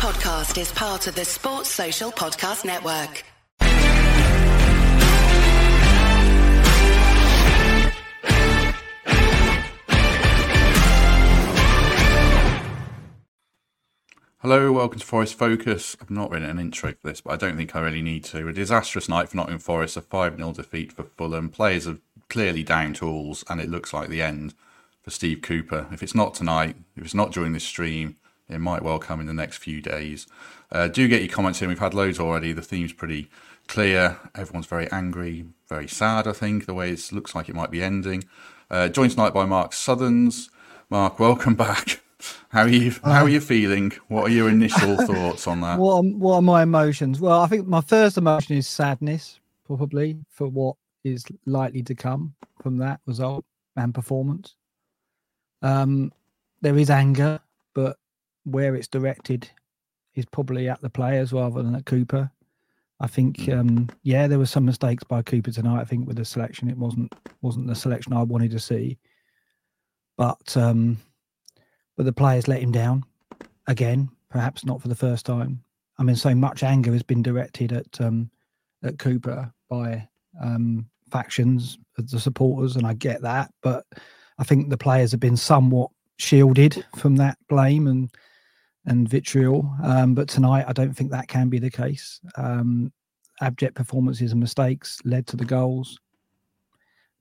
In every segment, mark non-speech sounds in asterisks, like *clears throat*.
podcast is part of the Sports Social Podcast Network. Hello, welcome to Forest Focus. I've not written an intro for this, but I don't think I really need to. A disastrous night for Nottingham Forest, a 5 0 defeat for Fulham. Players are clearly down tools, and it looks like the end for Steve Cooper. If it's not tonight, if it's not during this stream, it might well come in the next few days. Uh, do get your comments in. We've had loads already. The theme's pretty clear. Everyone's very angry, very sad, I think, the way it looks like it might be ending. Uh, joined tonight by Mark Sutherns. Mark, welcome *laughs* back. How are you? How are you feeling? What are your initial *laughs* thoughts on that? What are, what are my emotions? Well, I think my first emotion is sadness, probably for what is likely to come from that result and performance. Um, there is anger, where it's directed is probably at the players rather than at Cooper. I think, Mm. um, yeah, there were some mistakes by Cooper tonight. I think with the selection, it wasn't wasn't the selection I wanted to see. But um, but the players let him down again, perhaps not for the first time. I mean, so much anger has been directed at um, at Cooper by um, factions the supporters, and I get that. But I think the players have been somewhat shielded from that blame and and vitriol. Um, but tonight, I don't think that can be the case. Um, abject performances and mistakes led to the goals.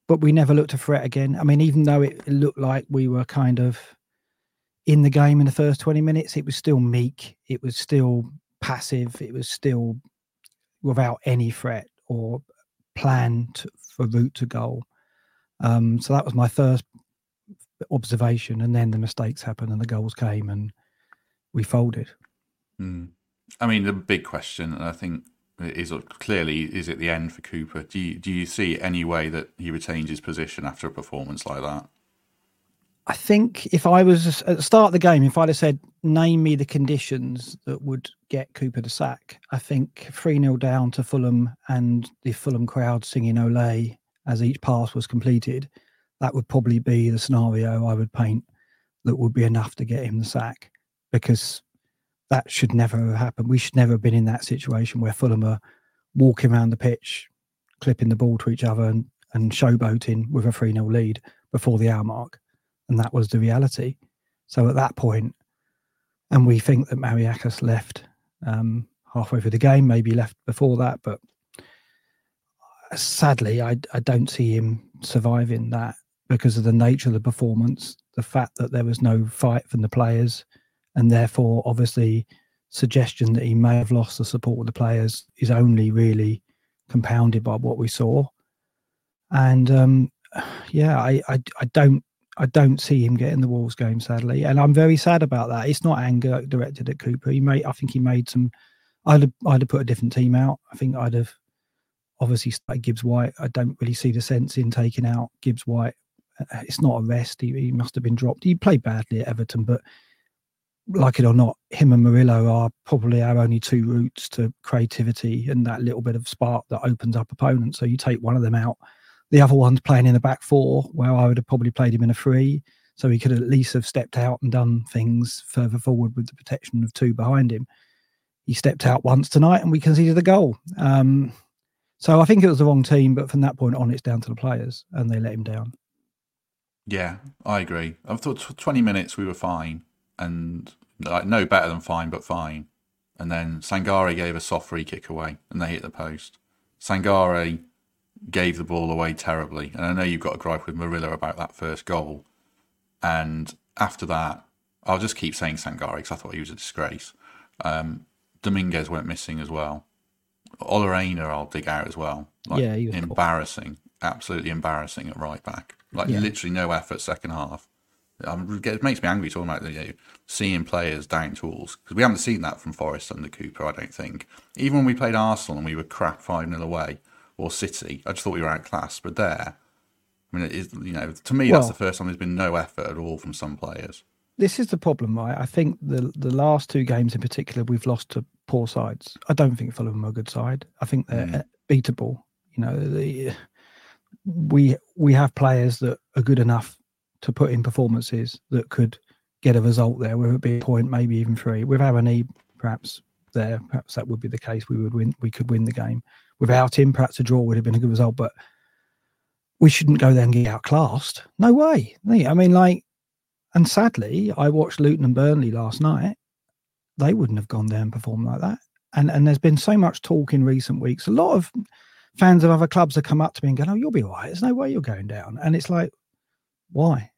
But we never looked a threat again. I mean, even though it, looked like we were kind of in the game in the first 20 minutes, it was still meek. It was still passive. It was still without any threat or plan to, for route to goal. Um, so that was my first observation. And then the mistakes happened and the goals came and we folded. Mm. I mean, the big question, and I think it is clearly, is it the end for Cooper? Do you, do you see any way that he retains his position after a performance like that? I think if I was at the start of the game, if I'd have said, name me the conditions that would get Cooper to sack, I think 3 0 down to Fulham and the Fulham crowd singing Olay as each pass was completed, that would probably be the scenario I would paint that would be enough to get him the sack because that should never have happened. We should never have been in that situation where Fulham are walking around the pitch, clipping the ball to each other and, and showboating with a 3 0 lead before the hour mark and that was the reality. So at that point, and we think that Marinakis left um, halfway through the game, maybe left before that, but sadly, I, I don't see him surviving that because of the nature of the performance, the fact that there was no fight from the players, and therefore, obviously, suggestion that he may have lost the support of the players is only really compounded by what we saw. And um, yeah, I, I I don't I don't see him getting the Wolves game, sadly, and I'm very sad about that. It's not anger directed at Cooper. He made, I think, he made some. I'd have, I'd have put a different team out. I think I'd have obviously started Gibbs White. I don't really see the sense in taking out Gibbs White. Uh, It's not a rest. He, he must have been dropped. He played badly at Everton, but like it or not, him and Murillo are probably our only two routes to creativity and that little bit of spark that opens up opponents. So you take one of them out the other one's playing in the back four, where I would have probably played him in a three. So he could at least have stepped out and done things further forward with the protection of two behind him. He stepped out once tonight and we conceded a goal. Um, so I think it was the wrong team, but from that point on, it's down to the players and they let him down. Yeah, I agree. I thought tw- 20 minutes we were fine and like no better than fine, but fine. And then Sangare gave a soft free kick away and they hit the post. Sangare gave the ball away terribly. And I know you've got a gripe with Murillo about that first goal. And after that, I'll just keep saying Sangare because I thought he was a disgrace. Um, Dominguez went missing as well. Ola Aina I'll dig out as well. Like, Yeah, he was poor. embarrassing, absolutely embarrassing at right back. Like Yeah. literally no effort second half. Um, it makes me angry talking about the, you know, seeing players down tools because we haven't seen that from Forest under Cooper. I don't think. Even when we played Arsenal and we were crap five 0 away, or City, I just thought we were outclassed. But there, I mean, it is you know to me that's the first time there's been no effort at all from some players. This is the problem, right? I think the the last two games in particular, we've lost to poor sides. I don't think Fulham are a good side. I think they're Mm. beatable. You know, the, we we have players that are good enough to put in performances that could get a result there, whether it be a point, maybe even three. With Awoniyi perhaps there, perhaps that would be the case. We would win. We could win the game without him. Perhaps a draw would have been a good result, but we shouldn't go there and get outclassed. No way. I mean, like, and sadly, I watched Luton and Burnley last night. They wouldn't have gone there and performed like that. And and there's been so much talk in recent weeks. A lot of fans of other clubs have come up to me and go, "Oh, you'll be all right. There's no way you're going down." And it's like, why?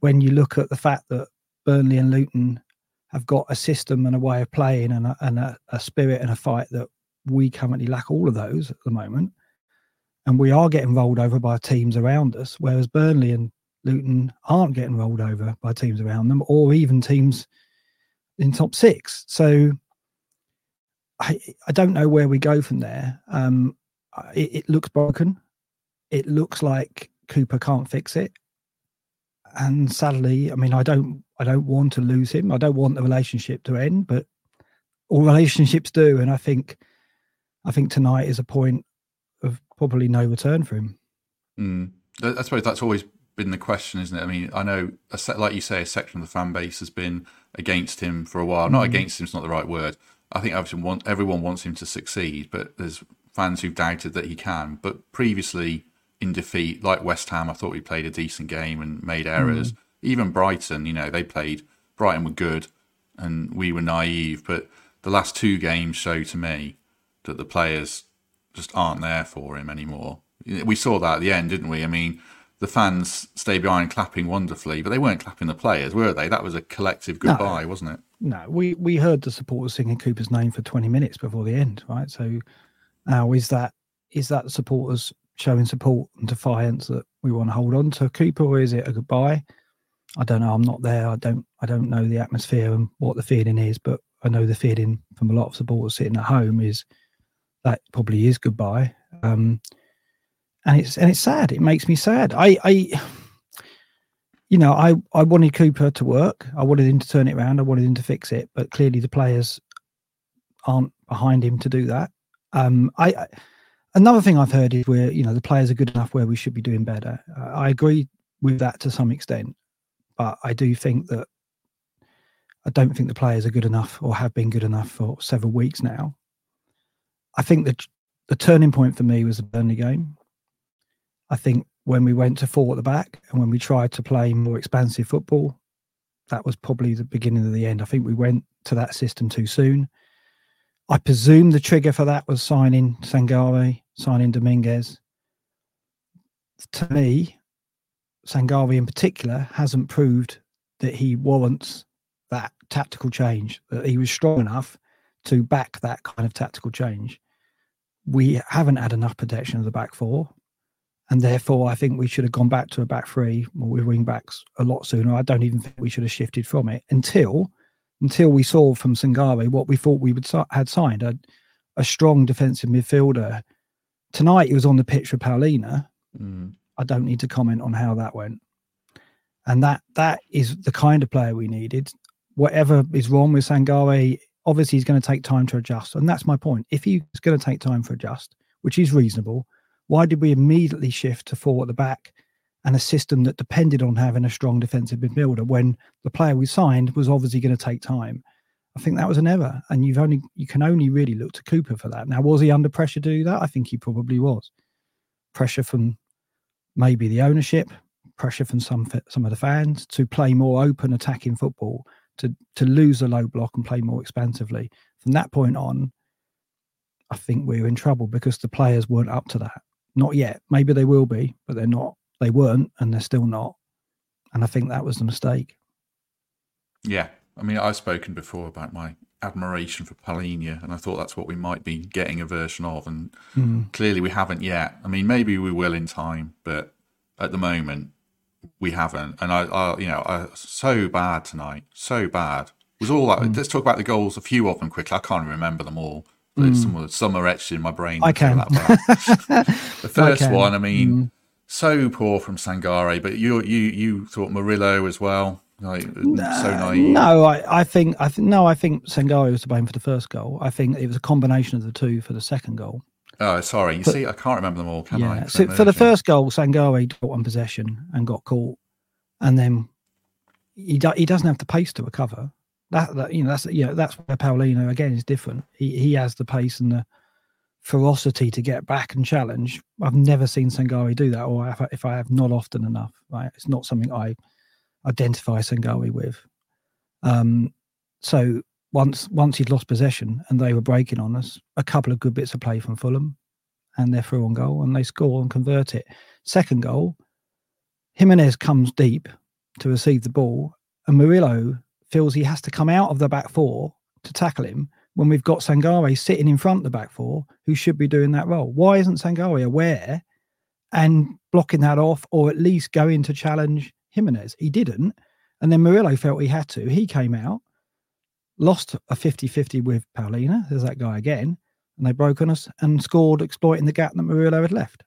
When you look at the fact that Burnley and Luton have got a system and a way of playing and a, and a, a spirit and a fight that we currently lack all of those at the moment. And we are getting rolled over by teams around us, whereas Burnley and Luton aren't getting rolled over by teams around them or even teams in top six. So I, I don't know where we go from there. Um, it, it looks broken. It looks like Cooper can't fix it. And sadly, I mean, I don't, I don't want to lose him. I don't want the relationship to end, but all relationships do. And I think, I think tonight is a point of probably no return for him. Mm. I suppose that's always been the question, isn't it? I mean, I know, a like you say, a section of the fan base has been against him for a while. Mm. Not against him; it's not the right word. I think everyone wants him to succeed, but there's fans who've doubted that he can. But previously in defeat, like West Ham, I thought we played a decent game and made errors. Mm. Even Brighton, you know, they played. Brighton were good, and we were naive. But the last two games show to me that the players just aren't there for him anymore. We saw that at the end, didn't we? I mean, the fans stay behind clapping wonderfully, but they weren't clapping the players, were they? That was a collective goodbye, no, wasn't it? No, we we heard the supporters singing Cooper's name for twenty minutes before the end, right? So now is that is that the supporters showing support and defiance that we want to hold on to Cooper, or is it a goodbye? I don't know. I'm not there. I don't I don't know the atmosphere and what the feeling is, but I know the feeling from a lot of supporters sitting at home is that probably is goodbye. Um, and it's and it's sad. It makes me sad. I, I, you know, I I wanted Cooper to work. I wanted him to turn it around. I wanted him to fix it. But clearly, the players aren't behind him to do that. Um, I, I another thing I've heard is where you know the players are good enough where we should be doing better. I agree with that to some extent, but I do think that I don't think the players are good enough or have been good enough for several weeks now. I think that the turning point for me was the Burnley game. I think when we went to four at the back and when we tried to play more expansive football, that was probably the beginning of the end. I think we went to that system too soon. I presume the trigger for that was signing Sangare, signing Dominguez. To me, Sangare in particular hasn't proved that he warrants that tactical change, that he was strong enough to back that kind of tactical change. We haven't had enough protection of the back four. And therefore, I think we should have gone back to a back three with wing backs a lot sooner. I don't even think we should have shifted from it until until we saw from Sangare what we thought we would had signed a, a strong defensive midfielder. Tonight he was on the pitch with Palhinha. Mm. I don't need to comment on how that went. And that that is the kind of player we needed. Whatever is wrong with Sangare, obviously he's going to take time to adjust. And that's my point. If he's going to take time for adjust, which is reasonable, why did we immediately shift to four at the back and a system that depended on having a strong defensive midfielder when the player we signed was obviously going to take time? I think that was an error, and you've only you can only really look to Cooper for that. Now, was he under pressure to do that? I think he probably was. Pressure from maybe the ownership, pressure from some some of the fans to play more open attacking football, to to lose the low block and play more expansively. From that point on, I think we we're in trouble because the players weren't up to that. Not yet. Maybe they will be, but they're not. They weren't, and they're still not. And I think that was the mistake. Yeah. I mean, I've spoken before about my admiration for Palhinha, and I thought that's what we might be getting a version of. And mm. clearly, we haven't yet. I mean, maybe we will in time, but at the moment, we haven't. And I, I you know, I, so bad tonight, so bad. It was all that. mm. let's talk about the goals, a few of them quickly. I can't remember them all. Mm. Some, some are etched in my brain. I can. *laughs* the first I one, I mean, mm. so poor from Sangare, but you you you thought Murillo as well. Like, no, so naive. No, I, I think I think no, I think Sangare was to blame for the first goal. I think it was a combination of the two for the second goal. Oh, sorry. You but, see, I can't remember them all, can yeah. I? So for the first goal, Sangare got one possession and got caught, and then he do, he doesn't have the pace to recover. That, that you know that's you know that's where Palhinha again is different. He he has the pace and the ferocity to get back and challenge. I've never seen Sangare do that, or if I, if I have, not often enough. Right, it's not something I identify Sangare with. Um, so once once he'd lost possession and they were breaking on us, a couple of good bits of play from Fulham, and they're through on goal and they score and convert it. Second goal, Jimenez comes deep to receive the ball, and Murillo feels he has to come out of the back four to tackle him when we've got Sangare sitting in front of the back four who should be doing that role. Why isn't Sangare aware and blocking that off or at least going to challenge Jimenez? He didn't. And then Murillo felt he had to. He came out, lost a 50 50 with Palhinha. There's that guy again. And they broke on us and scored, exploiting the gap that Murillo had left.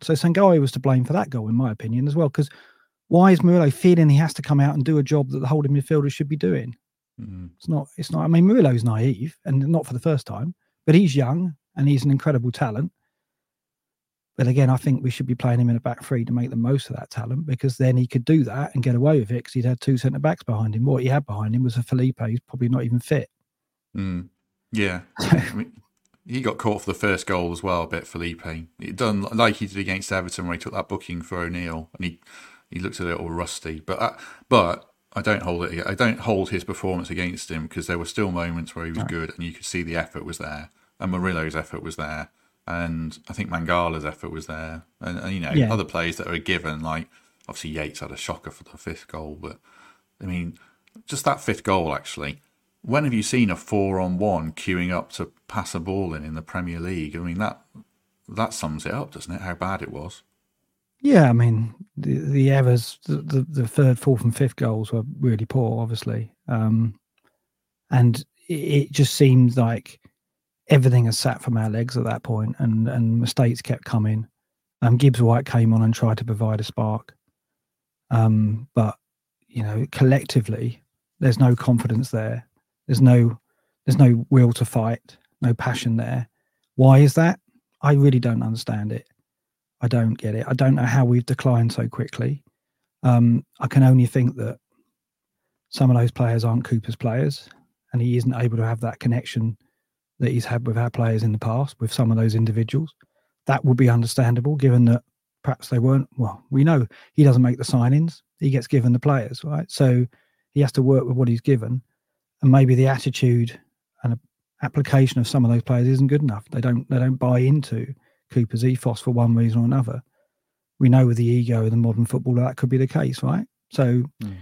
So Sangare was to blame for that goal, in my opinion, as well. Because why is Murillo feeling he has to come out and do a job that the holding midfielders should be doing? Mm. It's not. It's not. I mean, Murillo's naive, and not for the first time, but he's young and he's an incredible talent. But again, I think we should be playing him in a back three to make the most of that talent because then he could do that and get away with it because he'd had two centre backs behind him. What he had behind him was a Felipe who's probably not even fit. Mm. Yeah. *laughs* I mean, he got caught for the first goal as well, a bit Felipe. He done like he did against Everton where he took that booking for O'Neill and he he looked a little rusty. But uh, but I don't hold it. I don't hold his performance against him because there were still moments where he was good and you could see the effort was there, and Murillo's effort was there, and I think Mangala's effort was there, and, and you know yeah. other plays that are given like obviously Yates had a shocker for the fifth goal, but I mean just that fifth goal actually. When have you seen a four-on-one queuing up to pass a ball in in the Premier League? I mean that that sums it up, doesn't it? How bad it was. Yeah, I mean the the errors, the, the, the third, fourth, and fifth goals were really poor, obviously, um, and it, it just seemed like everything has sat from our legs at that point, and and mistakes kept coming. Um, Gibbs White came on and tried to provide a spark, um, but you know collectively, there's no confidence there. There's no there's no will to fight, no passion there. Why is that? I really don't understand it. I don't get it. I don't know how we've declined so quickly. Um, I can only think that some of those players aren't Cooper's players, and he isn't able to have that connection that he's had with our players in the past with some of those individuals. That would be understandable, given that perhaps they weren't. Well, we know he doesn't make the signings; he gets given the players, right? So he has to work with what he's given, and maybe the attitude and application of some of those players isn't good enough. They don't they don't buy into Cooper's ethos for one reason or another. We know with the ego of the modern footballer that could be the case, right? So mm.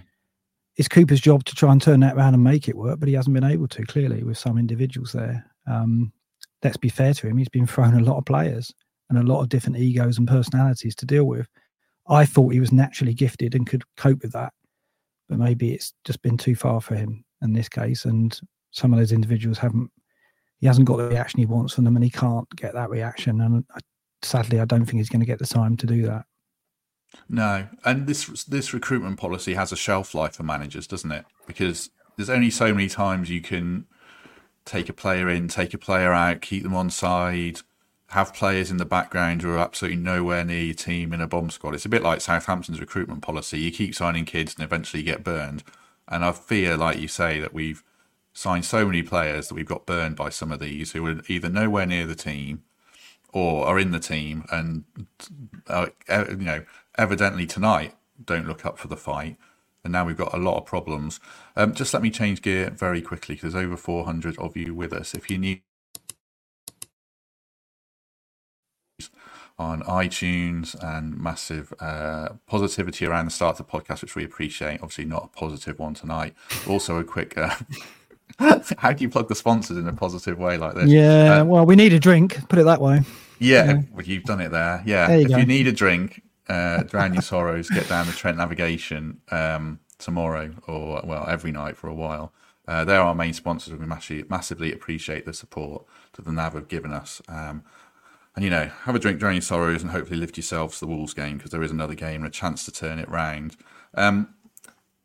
it's Cooper's job to try and turn that around and make it work, but he hasn't been able to clearly with some individuals there. Um, let's be fair to him; he's been thrown a lot of players and a lot of different egos and personalities to deal with. I thought he was naturally gifted and could cope with that, but maybe it's just been too far for him in this case, and some of those individuals haven't he hasn't got the reaction he wants from them, and he can't get that reaction. And I, sadly, I don't think he's going to get the time to do that. No, and this this recruitment policy has a shelf life for managers, doesn't it? Because there's only so many times you can take a player in, take a player out, keep them on side, have players in the background who are absolutely nowhere near your team in a bomb squad. It's a bit like Southampton's recruitment policy. You keep signing kids and eventually you get burned. And I fear, like you say, that we've signed so many players that we've got burned by some of these who are either nowhere near the team or are in the team and uh, you know evidently tonight don't look up for the fight and now we've got a lot of problems um, just let me change gear very quickly because there's over 400 of you with us if you need on iTunes and massive uh, positivity around the start of the podcast, which we appreciate. Obviously, not a positive one tonight. Also, a quick uh, *laughs* How do you plug the sponsors in a positive way like this? Yeah, uh, well, we need a drink. Put it that way. Yeah, yeah. Well, you've done it there. Yeah, there you if go. you need a drink, uh, drown your sorrows. Get down the Trent Navigation um, tomorrow, or well, every night for a while. Uh, they're our main sponsors, we massively, massively appreciate the support that the Nav have given us. Um, and you know, have a drink, drown your sorrows, and hopefully lift yourselves to the Wolves game because there is another game and a chance to turn it round. Um,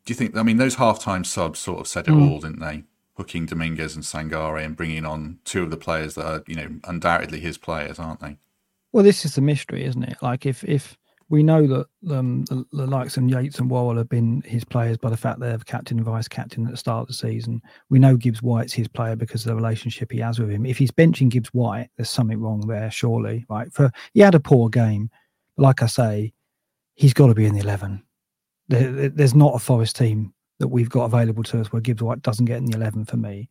do you think? I mean, those half-time subs sort of said it mm. all, didn't they? hooking Dominguez and Sangare and bringing on two of the players that are, you know, undoubtedly his players, aren't they? Well, this is the mystery, isn't it? Like if if we know that um, the, the, likes of Yates and Worrall have been his players by the fact they're the captain and vice captain at the start of the season. We know Gibbs White's his player because of the relationship he has with him. If he's benching Gibbs White, there's something wrong there, surely. Right? For he had a poor game, but like I say, he's got to be in the eleven. There, there's not a Forest team that we've got available to us where Gibbs White doesn't get in the eleven for me.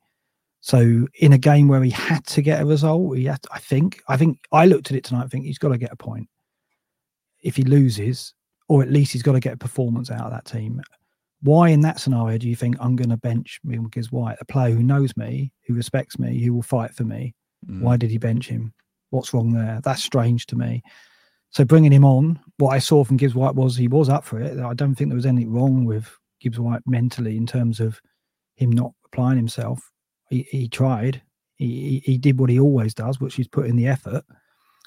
So in a game where he had to get a result, he had to, I think, I think I looked at it tonight. I think he's got to get a point if he loses, or at least he's got to get a performance out of that team. Why, in that scenario, do you think I'm going to bench Gibbs White, a player who knows me, who respects me, who will fight for me? Mm. Why did he bench him? What's wrong there? That's strange to me. So bringing him on, what I saw from Gibbs White was he was up for it. I don't think there was anything wrong with Gibbs White mentally in terms of him not applying himself. He, he tried. He, he did what he always does, which is put in the effort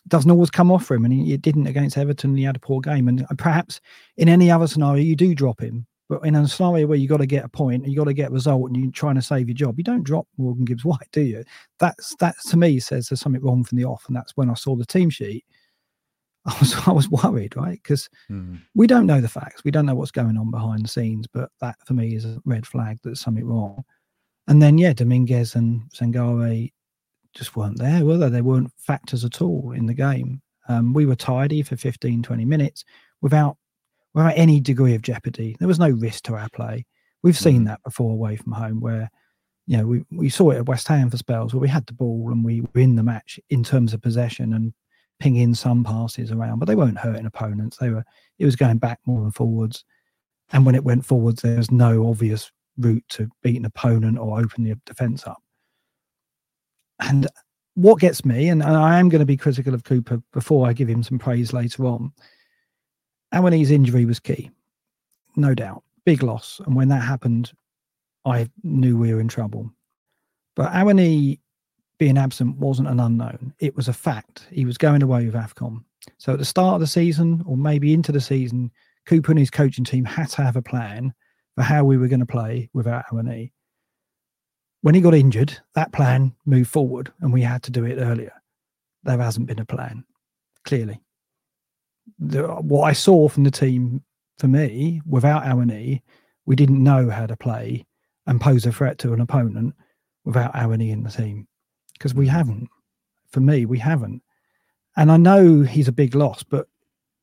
doesn't always come off for him, and he, it didn't against Everton. He had a poor game, and perhaps in any other scenario you do drop him. But in a scenario where you got to get a point, you got to get a result, and you're trying to save your job, you don't drop Morgan Gibbs *laughs* White, do you? That's that to me says there's something wrong from the off, and that's when I saw the team sheet. *laughs* I was I was worried, right? Because mm. we don't know the facts, we don't know what's going on behind the scenes, but that for me is a red flag that something wrong. And then yeah, Dominguez and Sangare just weren't there, were they? They weren't factors at all in the game. Um, we were tidy for 15, 20 minutes without without any degree of jeopardy. There was no risk to our play. We've seen mm. that before away from home where, you know, we, we saw it at West Ham for spells where we had the ball and we were in the match in terms of possession and pinging some passes around, but they weren't hurting opponents. They were, it was going back more than forwards. And when it went forwards, there was no obvious route to beat an opponent or open the defence up. And what gets me, and, I am going to be critical of Cooper before I give him some praise later on, Awoniyi's injury was key, no doubt. Big loss. And when that happened, I knew we were in trouble. But Awoniyi being absent wasn't an unknown. It was a fact. He was going away with AFCON. So at the start of the season, or maybe into the season, Cooper and his coaching team had to have a plan for how we were going to play without Awoniyi when he got injured, that plan moved forward and we had to do it earlier. There hasn't been a plan, clearly. The, what I saw from the team for me, without Awoniyi, we didn't know how to play and pose a threat to an opponent without Awoniyi in the team because we mm. haven't. For me, we haven't. And I know he's a big loss, but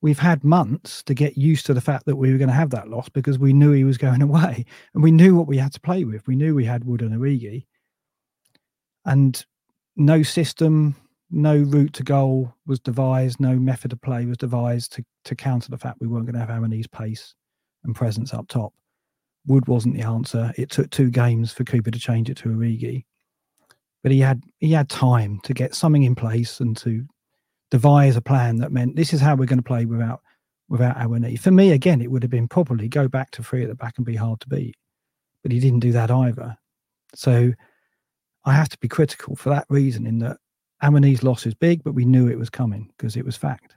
we've had months to get used to the fact that we were going to have that loss because we knew he was going *laughs* away and we knew what we had to play with. We knew we had Wood and Origi. And no system, no route to goal was devised, no method of play was devised to, to counter the fact we weren't going to have Awoniyi's pace and presence up top. Wood wasn't the answer. It took two games for Cooper to change it to Origi. But he had he had time to get something in place and to devise a plan that meant this is how we're going to play without without Awoniyi. For me, again, it would have been probably go back to three at the back and be hard to beat. But he didn't do that either. So I have to be critical for that reason, in that Awoniyi's loss is big, but we knew it was coming because it was fact.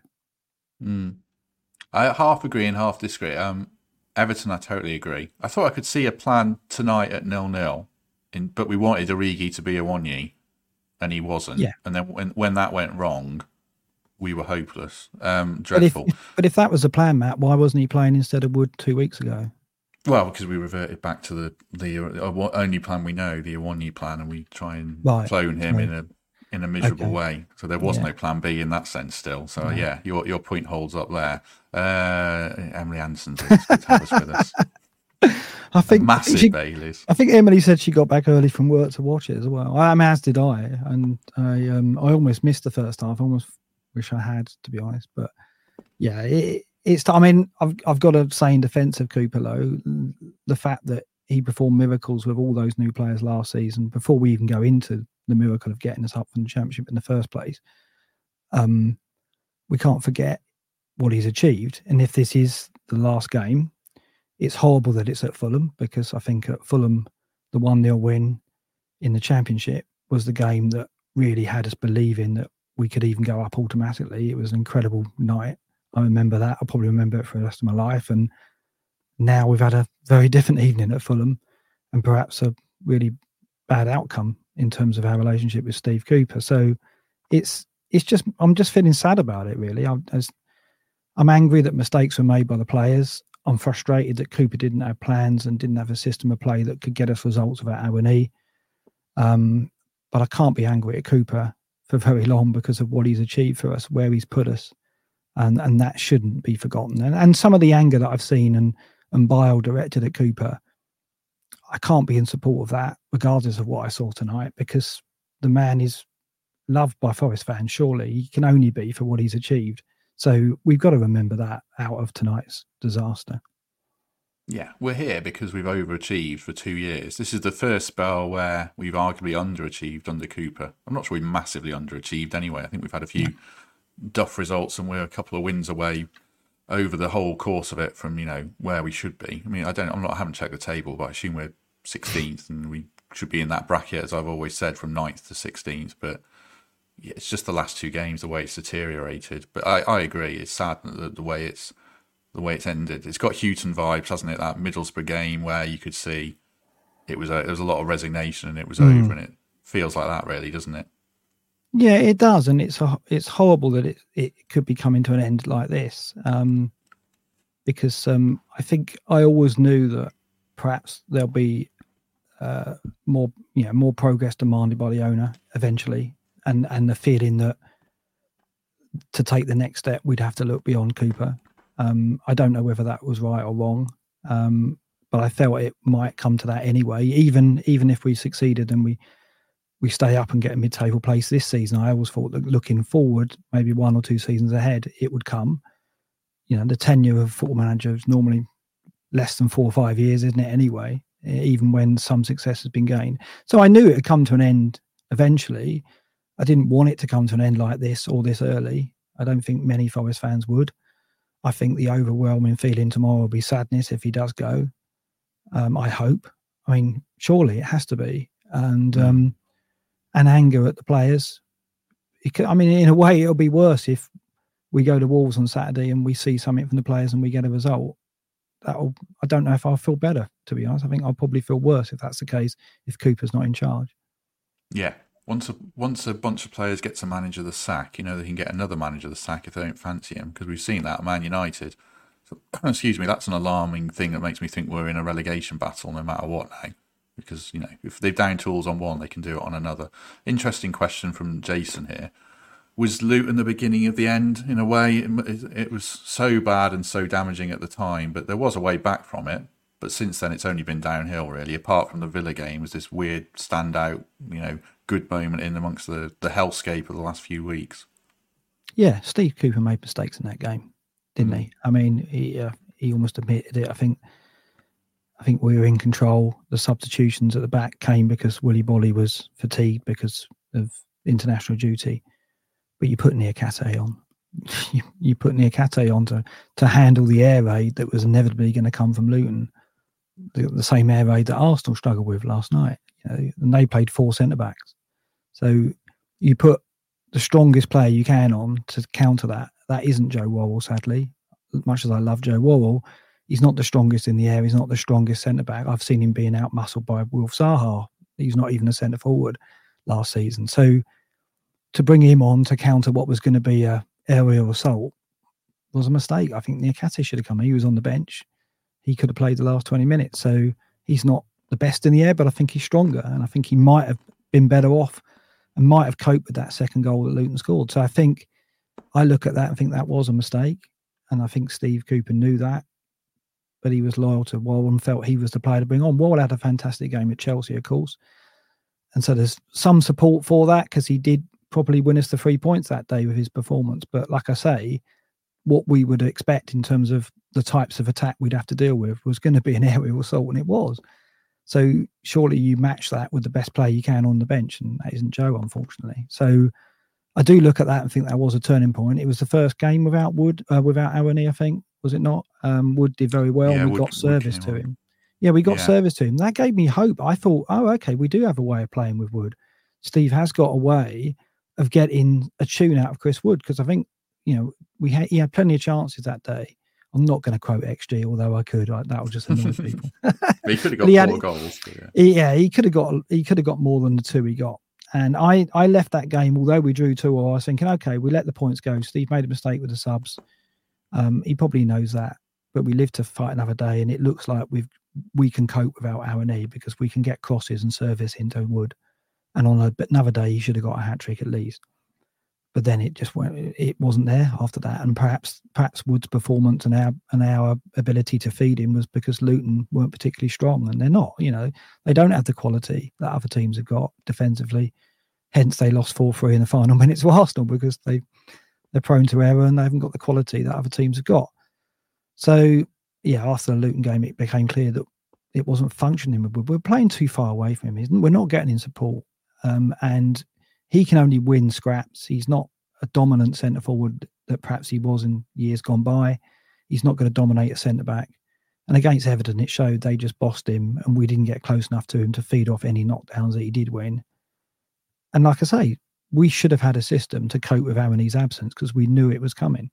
Mm. I half agree and half disagree. Um, Everton, I totally agree. I thought I could see a plan tonight at nil nil, but we wanted Origi to be Awoniyi, and he wasn't. Yeah. And then when when that went wrong, we were hopeless. Um, dreadful. But if, but if that was the plan, Matt, why wasn't he playing instead of Wood two weeks ago? Well, because we reverted back to the the uh, only plan we know, the Awoniyi plan, and we try and right. clone him in a in a miserable okay. way. So there was yeah. no plan B in that sense still. So right. yeah, your your point holds up there. Uh, Emily Anderson's with us. *laughs* I think a massive she, Baileys. I think Emily said she got back early from work to watch it as well. I mean, as did I, and I um I almost missed the first half. I almost wish I had, to be honest. But yeah, it, it's. I mean, I've I've got to say in defence of Cooper Lowe, the fact that he performed miracles with all those new players last season before we even go into the miracle of getting us up from the championship in the first place. Um, we can't forget what he's achieved, and if this is the last game, it's horrible that it's at Fulham because I think at Fulham, the one 0 win in the championship was the game that really had us believing that we could even go up automatically. It was an incredible night. I remember that. I'll probably remember it for the rest of my life. And now we've had a very different evening at Fulham and perhaps a really bad outcome in terms of our relationship with Steve Cooper. So it's it's just I'm just feeling sad about it really. I, as, I'm angry that mistakes were made by the players. I'm frustrated that Cooper didn't have plans and didn't have a system of play that could get us results without Awoniyi. Um, but I can't be angry at Cooper for very long because of what he's achieved for us, where he's put us, and and that shouldn't be forgotten. And and some of the anger that I've seen and and bile directed at Cooper, I can't be in support of that, regardless of what I saw tonight, because the man is loved by Forest fans. Surely he can only be for what he's achieved. So we've got to remember that out of tonight's disaster. Yeah, we're here because we've overachieved for two years. This is the first spell where we've arguably underachieved under Cooper. I'm not sure we massively underachieved anyway. I think we've had a few yeah. duff results and we're a couple of wins away over the whole course of it from you know where we should be. I mean, I don't, I'm not, I haven't checked the table, but I assume we're 16th and we should be in that bracket as I've always said from 9th to 16th. But yeah, it's just the last two games the way it's deteriorated. But I, I agree, it's sad the, the way it's the way it's ended. It's got Hughton vibes, hasn't it? That Middlesbrough game where you could see it was a, there was a lot of resignation and it was mm. over, and it feels like that, really, doesn't it? Yeah, it does, and it's a, it's horrible that it it could be coming to an end like this. Um, because um, I think I always knew that perhaps there'll be uh, more, you know, more progress demanded by the owner eventually, and and the feeling that to take the next step we'd have to look beyond Cooper. Um, I don't know whether that was right or wrong, um, but I felt it might come to that anyway. Even even if we succeeded and we we stay up and get a mid-table place this season, I always thought that looking forward, maybe one or two seasons ahead, it would come. You know, the tenure of football manager is normally less than four or five years, isn't it? Anyway, even when some success has been gained. So I knew it would come to an end eventually. I didn't want it to come to an end like this or this early. I don't think many Forest fans would. I think the overwhelming feeling tomorrow will be sadness if he does go. Um, I hope. I mean, surely it has to be, and um, and anger at the players. I mean, in a way, it'll be worse if we go to Wolves on Saturday and we see something from the players and we get a result. That'll. I don't know if I'll feel better. To be honest, I think I'll probably feel worse if that's the case. If Cooper's not in charge. Yeah, once a once a bunch of players gets a manager the sack, you know they can get another manager of the sack if they don't fancy him because we've seen that at Man United. So, *clears throat* excuse me, that's an alarming thing that makes me think we're in a relegation battle no matter what now. Because you know if they've down tools on one, they can do it on another. Interesting question from Jason here. Was Luton the beginning of the end in a way? It, it was so bad and so damaging at the time, but there was a way back from it. But since then, it's only been downhill, really. Apart from the Villa game, was this weird standout, you know, good moment in amongst the, the hellscape of the last few weeks. Yeah, Steve Cooper made mistakes in that game, didn't mm. he? I mean, he uh, he almost admitted it. I think I think we were in control. The substitutions at the back came because Willy Boly was fatigued because of international duty. But you put Niakhaté on. *laughs* you, you put Niakhaté on to, to handle the air raid that was inevitably going to come from Luton. The, the, same air raid that Arsenal struggled with last night. You know, and they played four centre backs. So you put the strongest player you can on to counter that. That isn't Joe Worrall, sadly. As much as I love Joe Worrall, he's not the strongest in the air. He's not the strongest centre back. I've seen him being out muscled by Wilf Zaha. He's not even a centre forward last season. So to bring him on to counter what was going to be a aerial assault was a mistake. I think Niakhaté should have come. He was on the bench. He could have played the last 20 minutes. So he's not the best in the air, but I think he's stronger. And I think he might have been better off and might have coped with that second goal that Luton scored. So I think I look at that and think that was a mistake. And I think Steve Cooper knew that, but he was loyal to Worrall and felt he was the player to bring on. Worrall had a fantastic game at Chelsea, of course. And so there's some support for that because he did probably win us the three points that day with his performance. But like I say, what we would expect in terms of the types of attack we'd have to deal with was going to be an aerial assault, and it was. So surely you match that with the best player you can on the bench, and that isn't Joe, unfortunately. So I do look at that and think that was a turning point. It was the first game without Wood, uh, without Awoniyi, I think, was it not? Um, Wood did very well. Yeah, we Wood, got service to him. Yeah, we got yeah. service to him. That gave me hope. I thought, oh, okay, we do have a way of playing with Wood. Steve has got a way of getting a tune out of Chris Wood because I think you know we had he had plenty of chances that day. I'm not going to quote XG, although I could. I, that will just annoy *laughs* people. he could have *laughs* got four had, goals. Yeah. He, yeah, he could have got he could have got more than the two he got. And I I left that game, although we drew two, I was thinking, okay, we let the points go. Steve made a mistake with the subs. Um, he probably knows that, but we live to fight another day, and it looks like we've we can cope without Awoniyi because we can get crosses and service into Wood. And on a, another day, he should have got a hat trick at least. But then it just went, it wasn't there after that. And perhaps perhaps Wood's performance and our and our ability to feed him was because Luton weren't particularly strong, and they're not. You know, they don't have the quality that other teams have got defensively. Hence, they lost four three in the final *laughs* minutes of Arsenal because they they're prone to error and they haven't got the quality that other teams have got. So yeah, after the Luton game, it became clear that it wasn't functioning. We're playing too far away from him. We're not getting in support, um, and he can only win scraps. He's not a dominant centre forward that perhaps he was in years gone by. He's not going to dominate a centre back. And against Everton, it showed they just bossed him, and we didn't get close enough to him to feed off any knockdowns that he did win. And like I say, we should have had a system to cope with Awoniyi's absence because we knew it was coming.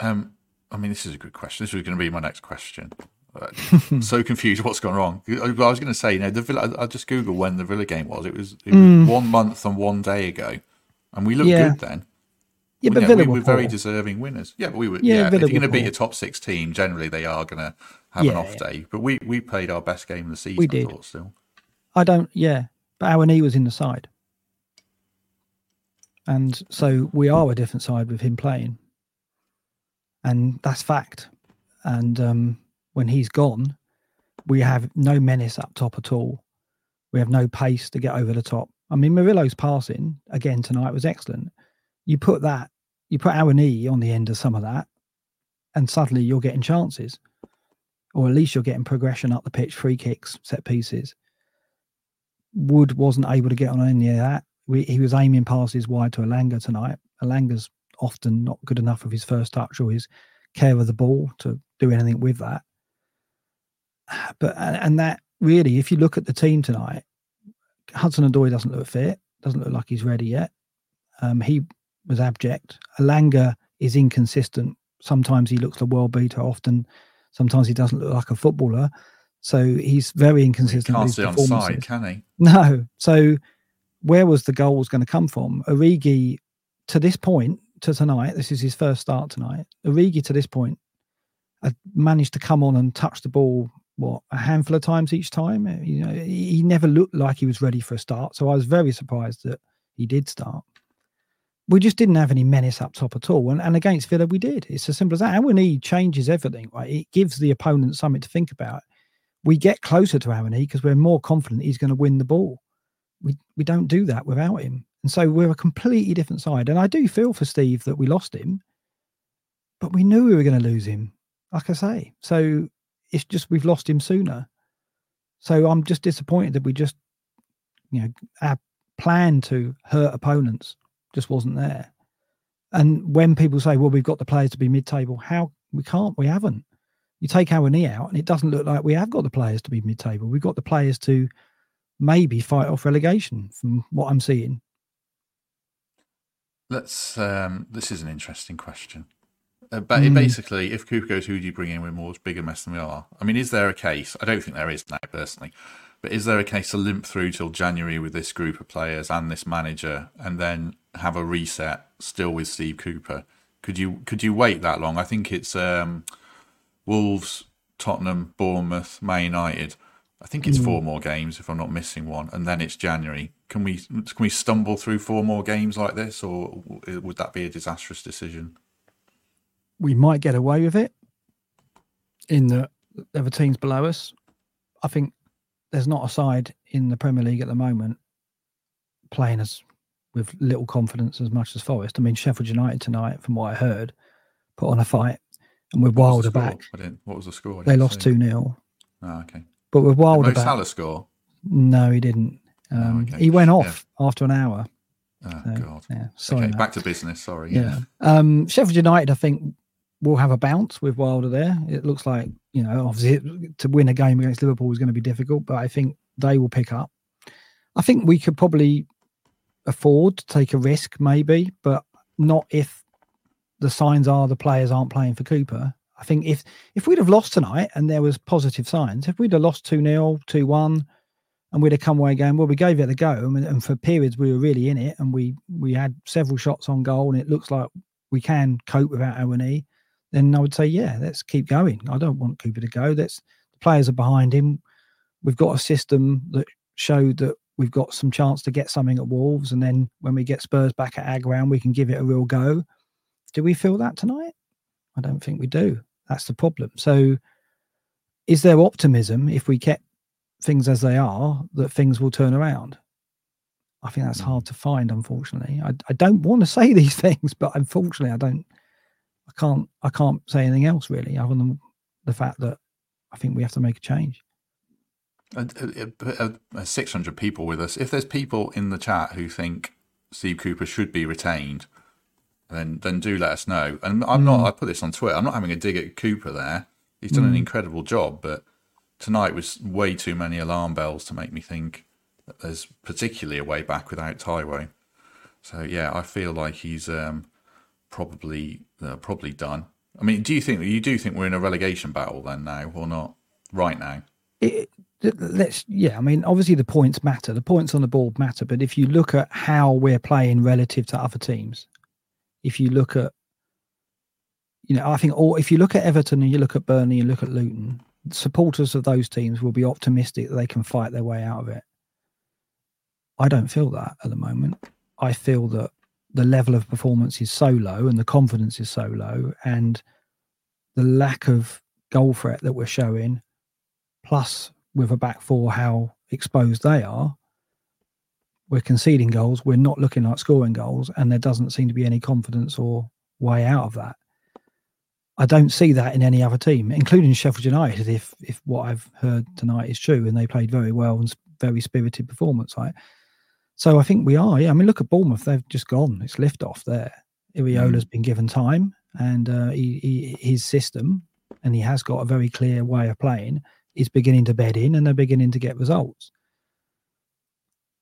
Um, I mean, this is a good question. This was going to be my next question. Uh, so confused what's gone wrong. I was going to say, you know, the Villa. I just googled when the Villa game was. It was, it was mm. one month and one day ago, and we looked yeah. good then. Yeah, but yeah, Villa we were, were very deserving winners. Yeah, but we were. Yeah, yeah if you're going to beat a top six team, generally they are going to have yeah, an off day. But we we played our best game of the season. We did. I thought, still. I don't. Yeah, but Awoniyi was in the side, and so we are a different side with him playing and that's fact. And um, when he's gone, we have no menace up top at all. We have no pace to get over the top. I mean, Murillo's passing again tonight was excellent. You put that, you put Awoniyi on the end of some of that, and suddenly you're getting chances, or at least you're getting progression up the pitch, free kicks, set pieces. Wood wasn't able to get on any of that. We, he was aiming passes wide to Elanga tonight. Elanga's often not good enough of his first touch or his care of the ball to do anything with that. But and that really, if you look at the team tonight, Hudson Odoi doesn't look fit, doesn't look like he's ready yet. Um, he was abject. Elanga is inconsistent. Sometimes he looks a world beater. Often, sometimes he doesn't look like a footballer. So he's very inconsistent. He can't stay on side, can he? No. So where was the goals going to come from? Origi, to this point, to tonight, this is his first start tonight. Origi to this point had managed to come on and touch the ball what a handful of times each time. Uh, you know, he never looked like he was ready for a start. So I was very surprised that he did start. We just didn't have any menace up top at all. And, and against Villa, we did. It's as simple as that. When he changes everything, right, it gives the opponent something to think about. We get closer to Awoniyi because we're more confident he's going to win the ball. We we don't do that without him. And so we're a completely different side. And I do feel for Steve that we lost him, but we knew we were going to lose him, like I say. So it's just we've lost him sooner. So I'm just disappointed that we just, you know, our plan to hurt opponents just wasn't there. And when people say, well, we've got the players to be mid table, how we can't, we haven't. You take our knee out, and it doesn't look like we have got the players to be mid table. We've got the players to maybe fight off relegation from what I'm seeing. Let's. Um, this is an interesting question. Uh, but mm. basically, if Cooper goes, who do you bring in? We're more bigger mess than we are. I mean, is there a case? I don't think there is now, personally. But is there a case to limp through till January with this group of players and this manager, and then have a reset still with Steve Cooper? Could you could you wait that long? I think it's um, Wolves, Tottenham, Bournemouth, Man United. I think it's mm. four more games if I'm not missing one, and then it's January. Can we can we stumble through four more games like this, or would that be a disastrous decision? We might get away with it. In the other teams below us, I think there's not a side in the Premier League at the moment playing as with little confidence as much as Forest. I mean, Sheffield United tonight, from what I heard, put on a fight, and with Wilder back. I didn't, what was the score? They lost two 0 Oh, okay. But with Wilder back. Did Mo Salah score? No, he didn't. Oh, um, oh, okay. He went off yeah. after an hour. Oh so, God! Yeah, sorry. Okay, back to business. Sorry. Yeah. yeah. Um, Sheffield United, I think, will have a bounce with Wilder there. It looks like you know, obviously, to win a game against Liverpool is going to be difficult, but I think they will pick up. I think we could probably afford to take a risk, maybe, but not if the signs are the players aren't playing for Cooper. I think if if we'd have lost tonight and there was positive signs, if we'd have lost 2 0, 2 1, and we'd have come away going, well, we gave it a go. And, and, for periods, we were really in it and we we had several shots on goal and it looks like we can cope without Awoniyi, then I would say, yeah, let's keep going. I don't want Cooper to go. That's the players are behind him. We've got a system that showed that we've got some chance to get something at Wolves, and then when we get Spurs back at our ground, we can give it a real go. Do we feel that tonight? I don't think we do. That's the problem. So, is there optimism if we kept things as they are that things will turn around? I think that's hmm. hard to find, unfortunately. I, I don't want to *laughs* say these things, but unfortunately, I don't. I can't. I can't say anything else really, other than the fact that I think we have to make a change. Uh, uh, uh, 600 people with us. If there's people in the chat who think Steve Cooper should be retained, then then do let us know. And I'm not. Hmm. I put this on Twitter. I'm not having a dig at Cooper there. He's done mm. an incredible job, but tonight was way too many alarm bells to make me think that there's particularly a way back without Taiwo. So yeah, I feel like he's um, probably uh, probably done. I mean, do you think you do think we're in a relegation battle then now or not? Right now, it, let's yeah. I mean, obviously the points matter. The points on the board matter, but if you look at how we're playing relative to other teams, if you look at you know, I think, or if you look at Everton and you look at Burnley and look at Luton, supporters of those teams will be optimistic that they can fight their way out of it. I don't feel that at the moment. I feel that the level of performance is so low and the confidence is so low and the lack of goal threat that we're showing, plus with a back four, how exposed they are, we're conceding goals. We're not looking like scoring goals, and there doesn't seem to be any confidence or way out of that. I don't see that in any other team, including Sheffield United. If if what I've heard tonight is true, and they played very well and very spirited performance, right? So I think we are. Yeah, I mean, look at Bournemouth; they've just gone. It's lift off there. Iraola's mm. been given time, and uh, he, he, his system, and he has got a very clear way of playing. Is beginning to bed in, and they're beginning to get results.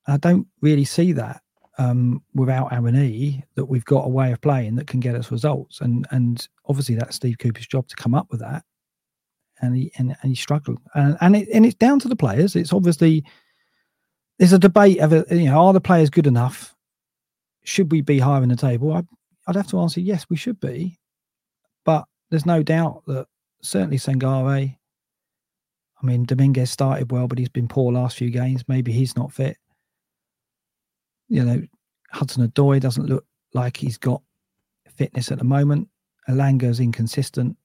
I don't really see that um, without Awoniyi that we've got a way of playing that can get us results. And and obviously that's Steve Cooper's job to come up with that. And he and, and he struggled. And and it, and it's down to the players. It's obviously there's a debate of uh, you know are the players good enough? Should we be higher in the table? I, I'd have to answer yes, we should be. But there's no doubt that certainly Sangare. I mean, Dominguez started well, but he's been poor last few games. Maybe he's not fit you know, Hudson Odoi doesn't look like he's got fitness at the moment. Elanga's inconsistent.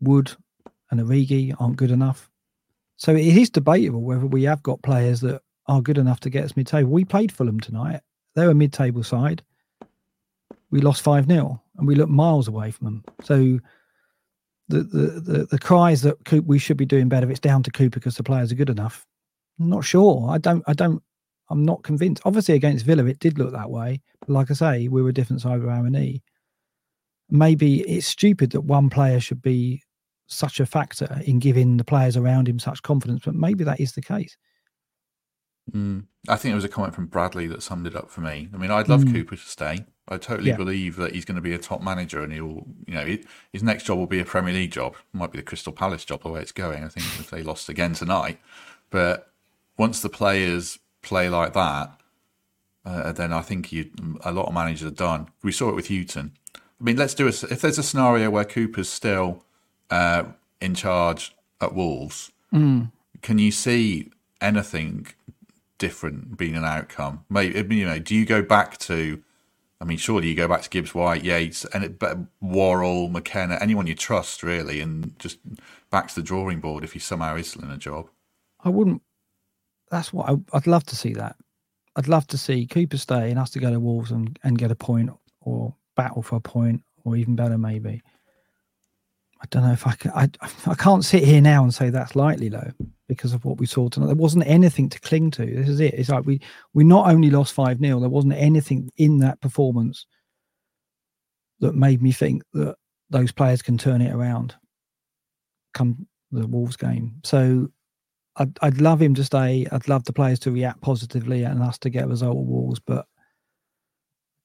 Wood and Origi aren't good enough. So it is debatable whether we have got players that are good enough to get us mid table. We played Fulham tonight. They're a mid table side. We lost 5 0 and we look miles away from them. So the, the, the, the cries that we should be doing better, it's down to Cooper because the players are good enough. I'm not sure. I don't I don't I'm not convinced. Obviously, against Villa, it did look that way. But like I say, we were a different side of our knee. Maybe it's stupid that one player should be such a factor in giving the players around him such confidence, but maybe that is the case. Mm. I think it was a comment from Bradley that summed it up for me. I mean, I'd love mm. Cooper to stay. I totally yeah. believe that he's going to be a top manager, and he'll, you know, his next job will be a Premier League job. It might be the Crystal Palace job the way it's going. I think if they lost again tonight, but once the players play like that, uh, then I think you a lot of managers are done. We saw it with Hughton. I mean, let's do a if there's a scenario where Cooper's still uh, in charge at Wolves. Mm. Can you see anything different being an outcome? Maybe you know. Do you go back to? I mean, surely you go back to Gibbs White, Yates, and it, but Worrall, McKenna, anyone you trust really, and just back to the drawing board if he somehow is in a job. I wouldn't that's what I, would love to see. That I'd love to see Cooper stay and us to go to Wolves and, and get a point or battle for a point or even better maybe. I don't know if I can. I I can't sit here now and say that's likely though because of what we saw tonight. There wasn't anything to cling to. This is it. It's like we we not only lost five 0 There wasn't anything in that performance that made me think that those players can turn it around. Come the Wolves game. So I'd, I'd love him to stay. I'd love the players to react positively and us to get a result at Wolves. But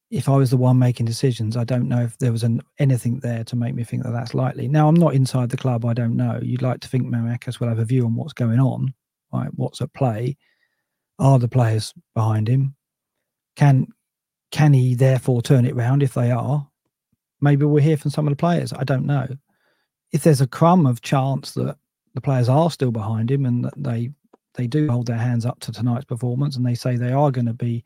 if I was the one making decisions, I don't know if there was an, anything there to make me think that that's likely. Now, I'm not inside the club. I don't know. You'd like to think Marinakis will have a view on what's going on, right? What's at play? Are the players behind him? Can can he therefore turn it round if they are? maybe we'll hear from some of the players. I don't know. If there's a crumb of chance that the players are still behind him and that they they do hold their hands up to tonight's performance and they say they are going to be,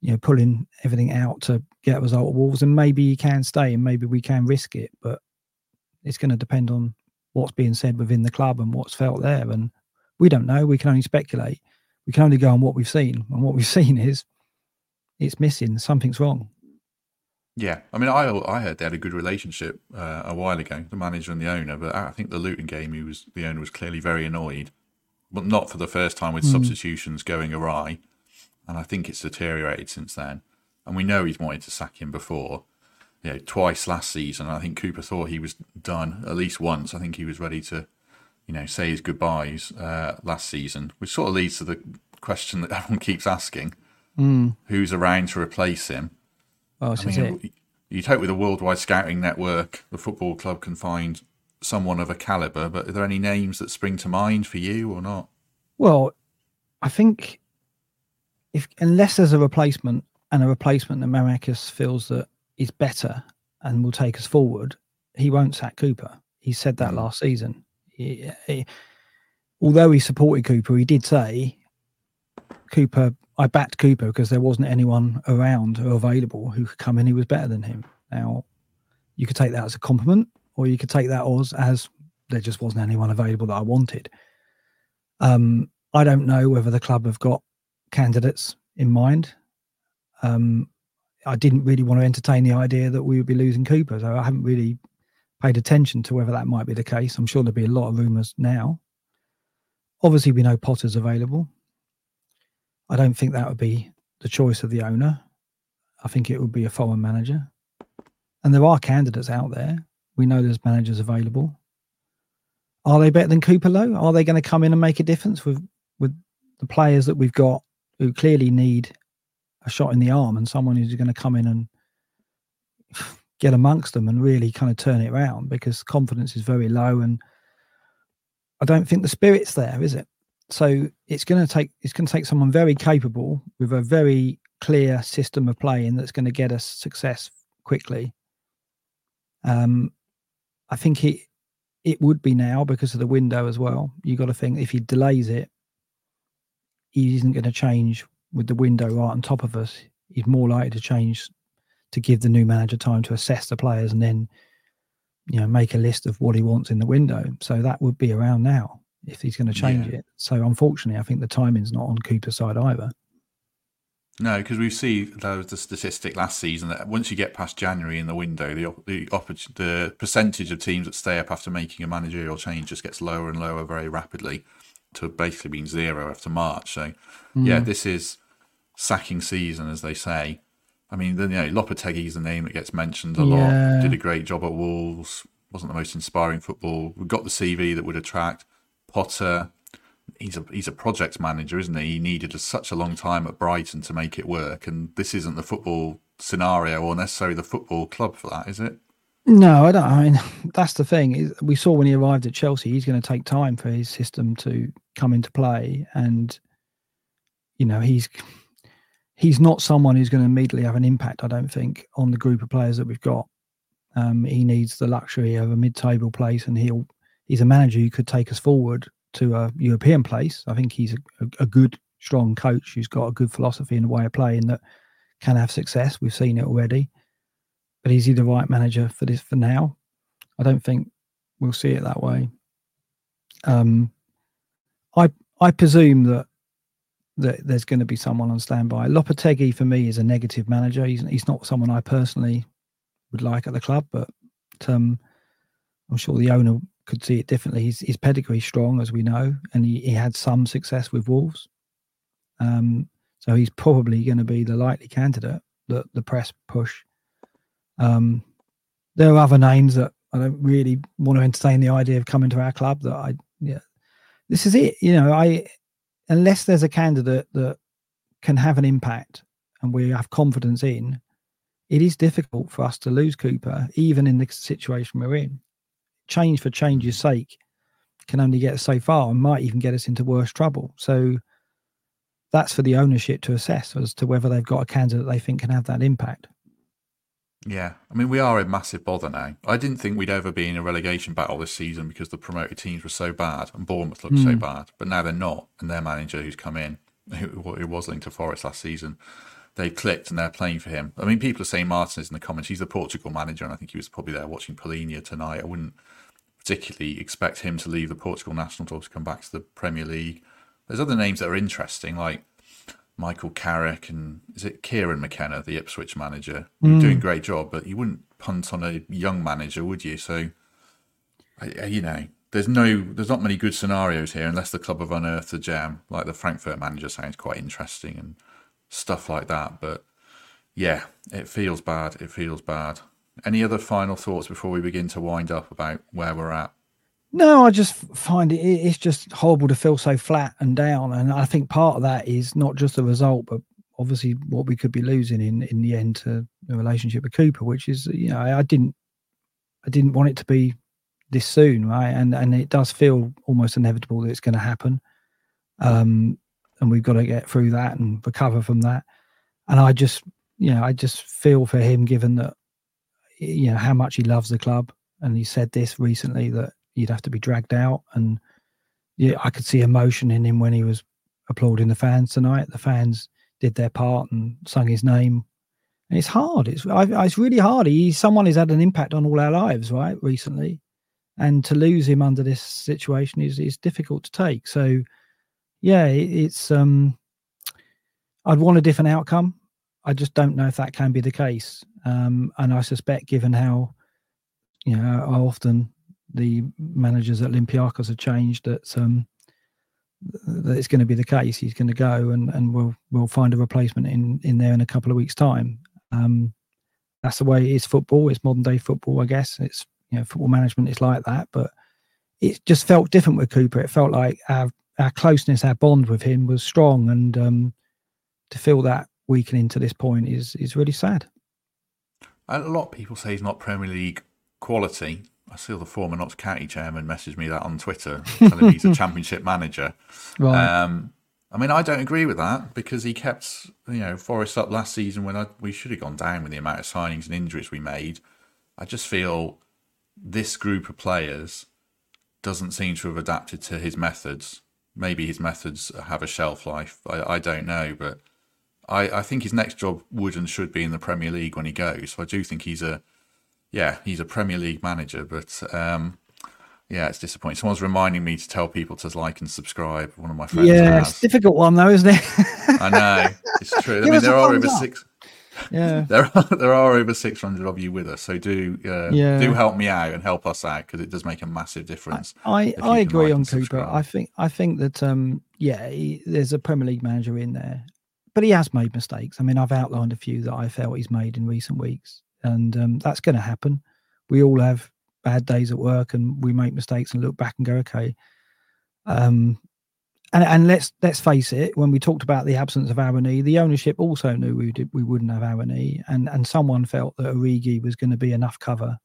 you know, pulling everything out to get a result at Wolves, and maybe he can stay and maybe we can risk it, but it's going to depend on what's being said within the club and what's felt there. And we don't know. We can only speculate. We can only go on what we've seen, and what we've *laughs* seen is it's missing. Something's wrong. Yeah, I mean, I I heard they had a good relationship uh, a while ago, the manager and the owner. But I think the Luton game, he was the owner was clearly very annoyed, but not for the first time with mm. substitutions going awry. And I think it's deteriorated since then. And we know he's wanted to sack him before, you know, twice last season. I think Cooper thought he was done at least once. I think he was ready to, you know, say his goodbyes uh, last season, which sort of leads to the question that *laughs* everyone keeps asking: mm. Who's around to replace him? Oh, I mean, you'd hope with a worldwide scouting network, the football club can find someone of a caliber. But are there any names that spring to mind for you or not? Well, I think if unless there's a replacement and a replacement that Marinakis feels that is better and will take us forward, he won't sack Cooper. He said that mm. last season. He, he, although he supported Cooper, he did say Cooper I backed Cooper because there wasn't anyone around or available who could come in who was better than him. Now, you could take that as a compliment, or you could take that as, as there just wasn't anyone available that I wanted. Um, I don't know whether the club have got candidates in mind. Um, I didn't really want to entertain the idea that we would be losing Cooper, so I haven't really paid attention to whether that might be the case. I'm sure there'll be a lot of rumours now. Obviously, we know Potter's available. I don't think that would be the choice of the owner. I think it would be a foreign manager. And there are candidates out there. We know there's managers available. Are they better than Cooper Lowe? Are they going to come in and make a difference with with the players that we've got who clearly need a shot in the arm and someone who's going to come in and *sighs* get amongst them and really kind of turn it around because confidence is very low and I don't think the spirit's there, is it? so it's going to take it's going to take someone very capable with a very clear system of playing that's going to get us success quickly. Um, I think it it would be now because of the window as well. You got to think if he delays it, he isn't going to change with the window right on top of us. He's more likely to change to give the new manager time to assess the players and then you know make a list of what he wants in the window. So that would be around now if he's going to change yeah. it. So unfortunately, I think the timing's not on Cooper's side either. No, because we see the, the statistic last season that once you get past January in the window, the the, the percentage of teams that stay up after making a managerial change just gets lower and lower very rapidly to basically being zero after March. So, mm. yeah, this is sacking season, as they say. I mean, then, you know, Lopetegui Lopetegui's the name that gets mentioned a yeah. lot. Did a great job at Wolves. Wasn't the most inspiring football. We've got the CV that would attract. Potter, he's a he's a project manager, isn't he? He needed a, such a long time at Brighton to make it work, and this isn't the football scenario or necessarily the football club for that, is it? No, I don't. I mean, *laughs* that's the thing. We saw when he arrived at Chelsea, he's going to take time for his system to come into play, and you know he's he's not someone who's going to immediately have an impact. I don't think on the group of players that we've got. Um, he needs the luxury of a mid-table place, and he'll he's a manager who could take us forward to a European place. I think he's a, a, good, strong coach who's got a good philosophy and a way of playing that can have success. We've seen it already. But is he the right manager for this for now? I don't think we'll see it that way. Um, I I presume that that there's going to be someone on standby. Lopetegui for me is a negative manager. He's he's not someone I personally would like at the club, but um, I'm sure the owner could see it differently. His, his pedigree strong, as we know, and he, he had some success with Wolves. Um, so he's probably going to be the likely candidate that the press push. Um, there are other names that I don't really want to entertain the idea of coming to our club. That I, yeah, this is it. You know, I unless there's a candidate that can have an impact and we have confidence in, it is difficult for us to lose Cooper, even in the situation we're in change for change's sake can only get us so far and might even get us into worse trouble. So that's for the ownership to assess as to whether they've got a candidate they think can have that impact. Yeah, I mean we are in massive bother now. I didn't think we'd ever be in a relegation battle this season because the promoted teams were so bad and Bournemouth looked so hmm. bad, but now they're not, and their manager who's come in, who, who was linked to Forest last season, they've clicked and they're playing for him. I mean, people are saying Martinez in the comments. He's the Portugal manager, and I think he was probably there watching Palhinha tonight. I wouldn't particularly expect him to leave the Portugal national team to come back to the Premier League. There's other names that are interesting, like Michael Carrick and is it Kieran McKenna, the Ipswich manager, mm. doing a great job, but you wouldn't punt on a young manager, would you? So, you know, there's no, there's not many good scenarios here unless the club have unearthed a gem. Like the Frankfurt manager sounds quite interesting and stuff like that. But yeah, it feels bad. It feels bad. Any other final thoughts before we begin to wind up about where we're at? No, I just find it it's just horrible to feel so flat and down, and I think part of that is not just the result, but obviously what we could be losing in in the end to the relationship with Cooper, which is you know I didn't I didn't want it to be this soon, right? And and it does feel almost inevitable that it's going to happen, um, and we've got to get through that and recover from that. And I just you know I just feel for him, given that you know how much he loves the club, and he said this recently that you'd have to be dragged out, and yeah, I could see emotion in him when he was applauding the fans tonight. The fans did their part and sung his name, and it's hard. It's I, it's really hard. He's someone who's had an impact on all our lives, right? Recently, and to lose him under this situation is is difficult to take. So, yeah, it, it's um, I'd want a different outcome. I just don't know if that can be the case. Um, and I suspect, given how you know how often the managers at Olympiacos have changed, that um, that it's going to be the case. He's going to go, and and we'll we'll find a replacement in in there in a couple of weeks' time. Um, that's the way it is. Football. It's modern day football, I guess. It's you know football management is like that, but it just felt different with Cooper. It felt like our our closeness, our bond with him was strong, and um, to feel that weakening to this point is is really sad. A lot of people say he's not Premier League quality. I saw the former Notts County chairman message me that on Twitter, telling me he's a *laughs* championship manager. Right. Um, I mean, I don't agree with that because he kept, you know, Forest up last season when I, we should have gone down with the amount of signings and injuries we made. I just feel this group of players doesn't seem to have adapted to his methods. Maybe his methods have a shelf life. I, I don't know, but I, I think his next job would and should be in the Premier League when he goes. So I do think he's a, yeah, he's a Premier League manager. But um, yeah, it's disappointing. Someone's reminding me to tell people to like and subscribe. One of my friends. Yeah, has. it's a difficult one though, isn't it? *laughs* I know it's true. I mean, there are over up. six. Yeah, *laughs* there are there are over six hundred of you with us, so do uh, yeah. do help me out and help us out because it does make a massive difference. I I, I agree like on Cooper. I think I think that um yeah, he, there's a Premier League manager in there, but he has made mistakes. I mean, I've outlined a few that I felt he's made in recent weeks, and um, that's going to happen. We all have bad days at work, and we make mistakes and look back and go, okay. Um, and, and let's let's face it, when we talked about the absence of Awoniyi, the ownership also knew we did, we wouldn't have Awoniyi, and and someone felt that Origi was going to be enough cover.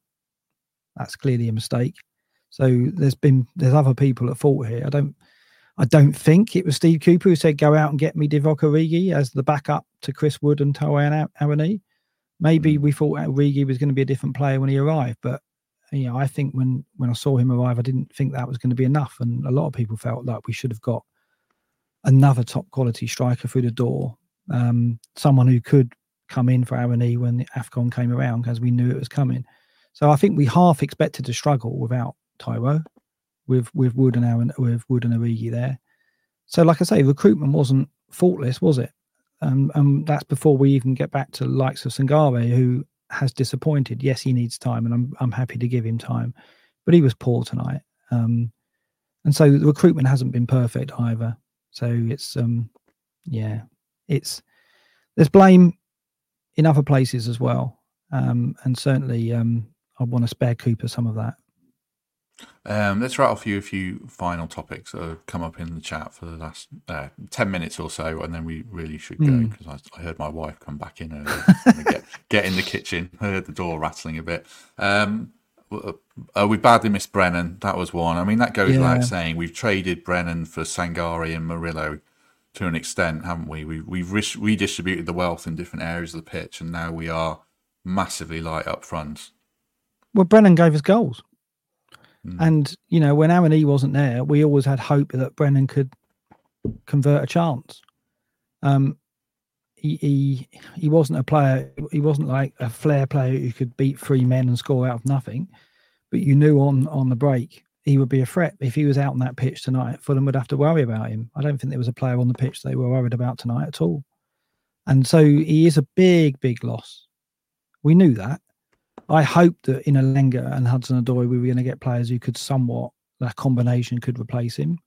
That's clearly a mistake. So there's been there's other people at fault here. I don't I don't think it was Steve Cooper who said, go out and get me Divock Origi as the backup to Chris Wood and Taiwo Awoniyi. Maybe hmm. we thought Origi was going to be a different player when he arrived, but you know, I think when when I saw him arrive, I didn't think that was going to be enough, and a lot of people felt like we should have got another top quality striker through the door, um, someone who could come in for Awoniyi when the Afcon came around, because we knew it was coming. So I think we half expected to struggle without Taiwo with with Wood and Aaron with Wood and Origi there. So, like I say, recruitment wasn't faultless, was it? Um, and that's before we even get back to likes of Sangare, who has disappointed. Yes, he needs time, and I'm I'm happy to give him time, but he was poor tonight. Um, and so the recruitment hasn't been perfect either. So it's um, yeah, it's there's blame in other places as well, um, and certainly um, I want to spare Cooper some of that. Um, let's rattle through a few final topics that have come up in the chat for the last uh, 10 minutes or so, and then we really should go because mm. I, I, heard my wife come back in and get, *laughs* get in the kitchen, heard the door rattling a bit. Um, uh, we badly missed Brennan. That was one. I mean, that goes yeah. without saying. We've traded Brennan for Sangare and Murillo to an extent, haven't we? we we've redistributed the wealth in different areas of the pitch, and now we are massively light up front. Well, Brennan gave us goals. Mm. And, you know, when Aaron E wasn't there, we always had hope that Brennan could convert a chance. Um, he, he he wasn't a player. He wasn't like a flair player who could beat three men and score out of nothing. But you knew on on the break he would be a threat. If he was out on that pitch tonight, Fulham would have to worry about him. I don't think there was a player on the pitch they were worried about tonight at all. And so he is a big, big loss. We knew that. I hoped that in Elanga and Hudson Odoi we were going to get players who could somewhat that combination could replace him.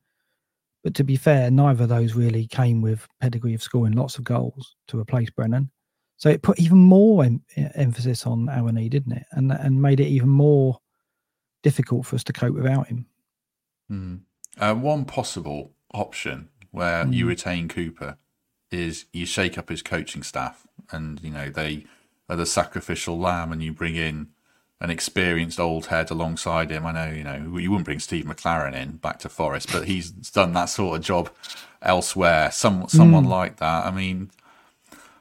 But to be fair, neither of those really came with pedigree of scoring lots of goals to replace Brennan. So it put even more em- emphasis on Awoniyi, didn't it? And and made it even more difficult for us to cope without him. Mm. Uh, one possible option where Mm. you retain Cooper is you shake up his coaching staff, and you know they the sacrificial lamb, and you bring in an experienced old head alongside him. I know you know you wouldn't bring Steve McClaren in back to Forest, but he's done that sort of job elsewhere. Some someone Mm. like that. I mean,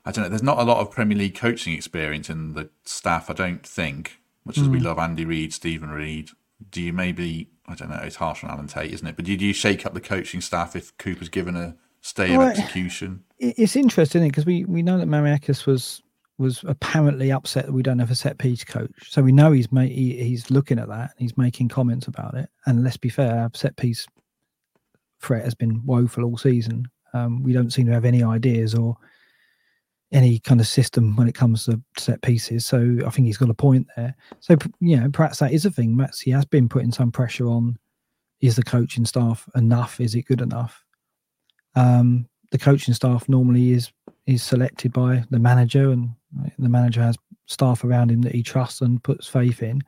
I don't know. There's not a lot of Premier League coaching experience in the staff. I don't think. Much as we Mm. love Andy Reid, Steven Reid, do you maybe I don't know, it's harsh on Alan Tate, isn't it? But did you shake up the coaching staff if Cooper's given a stay of execution? It's interesting because we we know that Marinakis was was apparently upset that we don't have a set piece coach. So we know he's ma- he, he's looking at that. and He's making comments about it. And let's be fair, our set piece threat has been woeful all season. Um, we don't seem to have any ideas or any kind of system when it comes to set pieces. So I think he's got a point there. So you know, perhaps that is a thing. Perhaps he has been putting some pressure on. Is the coaching staff enough? Is it good enough? Um, the coaching staff normally is is selected by the manager, and the manager has staff around him that he trusts and puts faith in.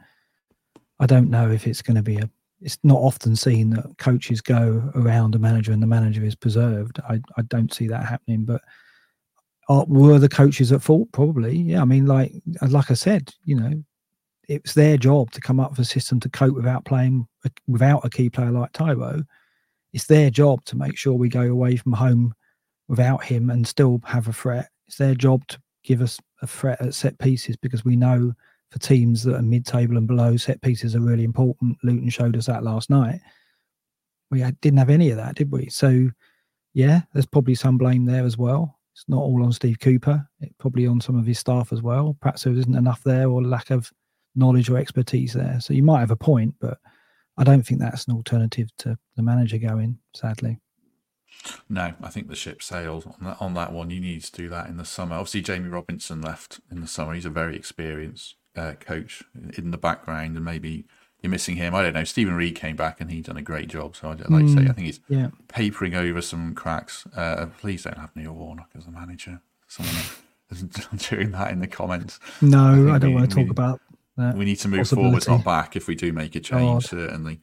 I don't know if it's going to be a. It's not often seen that coaches go around a manager and the manager is preserved. I, I don't see that happening. But are, were the coaches at fault? Probably. Yeah. I mean, like uh, like I said, you know, it's their job to come up with a system to cope without playing uh, without a key player like Taiwo. It's their job to make sure we go away from home without him and still have a threat. It's their job to give us a threat at set pieces because we know for teams that are mid-table and below, set pieces are really important. Luton showed us that last night. We had, didn't have any of that, did we? So, yeah, there's probably some blame there as well. It's not all on Steve Cooper. It's probably on some of his staff as well. Perhaps there isn't enough there or lack of knowledge or expertise there. So you might have a point, but I don't think that's an alternative to the manager going. Sadly. No, I think the ship sailed on that on that one. You need to do that in the summer. Obviously, Jamie Robinson left in the summer. He's a very experienced uh, coach in the background, and maybe you're missing him. I don't know. Steven Reid came back and he done a great job. So, I'd like to say, I think he's Yeah. papering over some cracks. Uh, please don't have Neil Warnock as a manager. Someone *laughs* *laughs* doing that in the comments. No, think I, don't we- want to talk we- about that. We need to move forwards, not back, if we do make a change, God. certainly.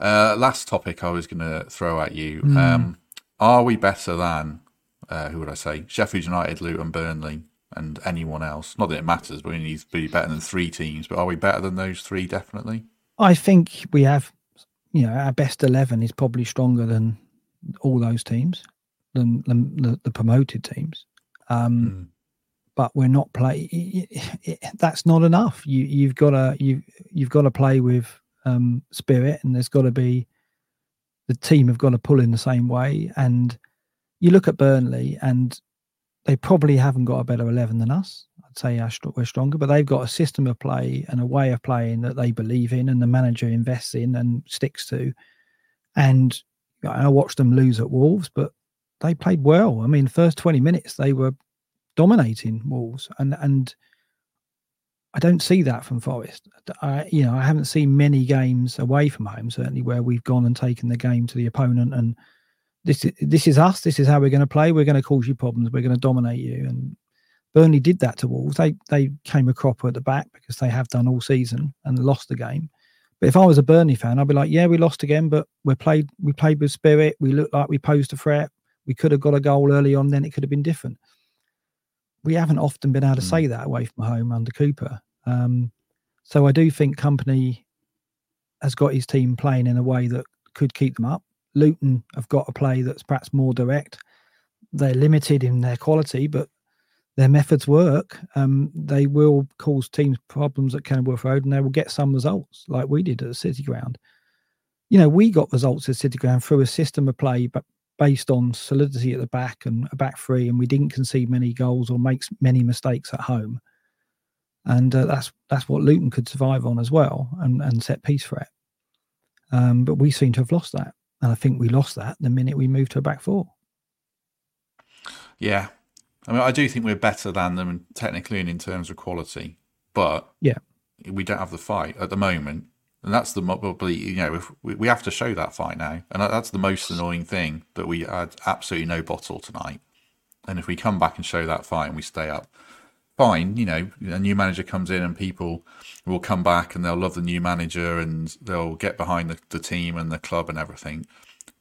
Uh, last topic I was going to throw at you. Hmm. Um, are we better than, uh, who would I say, Sheffield United, Luton, Burnley, and anyone else? Not that it matters, but we need to be better than three teams. But are we better than those three? Definitely. I think we have, you know, our best eleven is probably stronger than all those teams, than, than the, the promoted teams. Um, Mm. But we're not play. That's not enough. You you've got to you you've got to play with um, spirit, and there's got to be the team have got to pull in the same way. And you look at Burnley, and they probably haven't got a better eleven than us. I'd say we're stronger, but they've got a system of play and a way of playing that they believe in, and the manager invests in and sticks to. And I watched them lose at Wolves, but they played well. I mean, first twenty minutes they were dominating Wolves, and and I don't see that from Forest. I you know I haven't seen many games away from home certainly where we've gone and taken the game to the opponent and this is this is us. This is how we're going to play. We're going to cause you problems. We're going to dominate you. And Burnley did that to Wolves. They they came a cropper at the back because they have done all season and lost the game. But if I was a Burnley fan, I'd be like, yeah, we lost again, but we played we played with spirit. We looked like we posed a threat. We could have got a goal early on, then it could have been different. We haven't often been able to Mm. say that away from home under Cooper. Um, so I do think Kompany has got his team playing in a way that could keep them up. Luton have got a play that's perhaps more direct. They're limited in their quality, but their methods work. Um, they will cause teams problems at Kenilworth Road, and they will get some results, like we did at the City Ground. You know, we got results at City Ground through a system of play, but based on solidity at the back and a back three, and we didn't concede many goals or make many mistakes at home. And uh, that's that's what Luton could survive on as well, and and set piece threat. Um, but we seem to have lost that, and I think we lost that the minute we moved to a back four. Yeah, I mean, I do think we're better than them technically and in terms of quality, but yeah, we don't have the fight at the moment, and that's the probably you know if we, we have to show that fight now, and that's the most annoying thing that we had absolutely no bottle tonight, and if we come back and show that fight and we stay up, fine, you know, a new manager comes in and people will come back and they'll love the new manager and they'll get behind the, the team and the club and everything,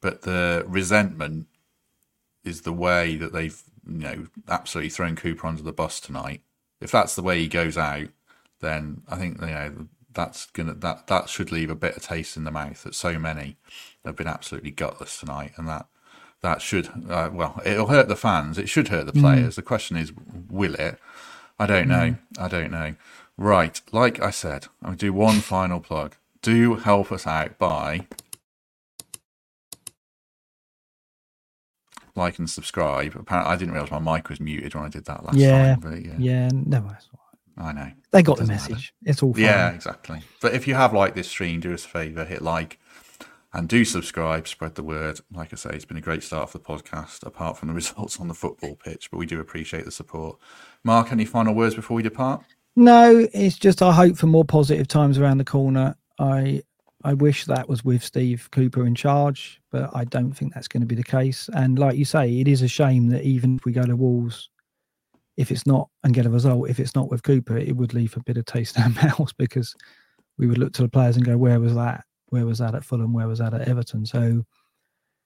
but the resentment is the way that they've you know absolutely thrown Cooper under the bus tonight. If that's the way he goes out, then I think you know that's gonna that that should leave a bitter taste in the mouth that so many have been absolutely gutless tonight, and that that should uh, well it'll hurt the fans. It should hurt the players. Mm. The question is, will it? I don't know. Mm. I don't know. Right, like I said, I'll do one *laughs* final plug. Do help us out by like and subscribe. Apparently, I didn't realize my mic was muted when I did that last yeah, time. But yeah, yeah, no, I know. They got the message. Matter. It's all fine. Yeah, exactly. But if you have liked this stream, do us a favour, hit like and do subscribe, spread the word. Like I say, it's been a great start for the podcast, apart from the *laughs* results on the football pitch, but we do appreciate the support. Mark, any final words before we depart? No, it's just I hope for more positive times around the corner. I I wish that was with Steve Cooper in charge, but I don't think that's going to be the case. And like you say, it is a shame that even if we go to Wolves, if it's not and get a result, if it's not with Cooper, it would leave a bit of taste *laughs* in our mouths because we would look to the players and go, "Where was that? Where was that at Fulham? Where was that at Everton?" So,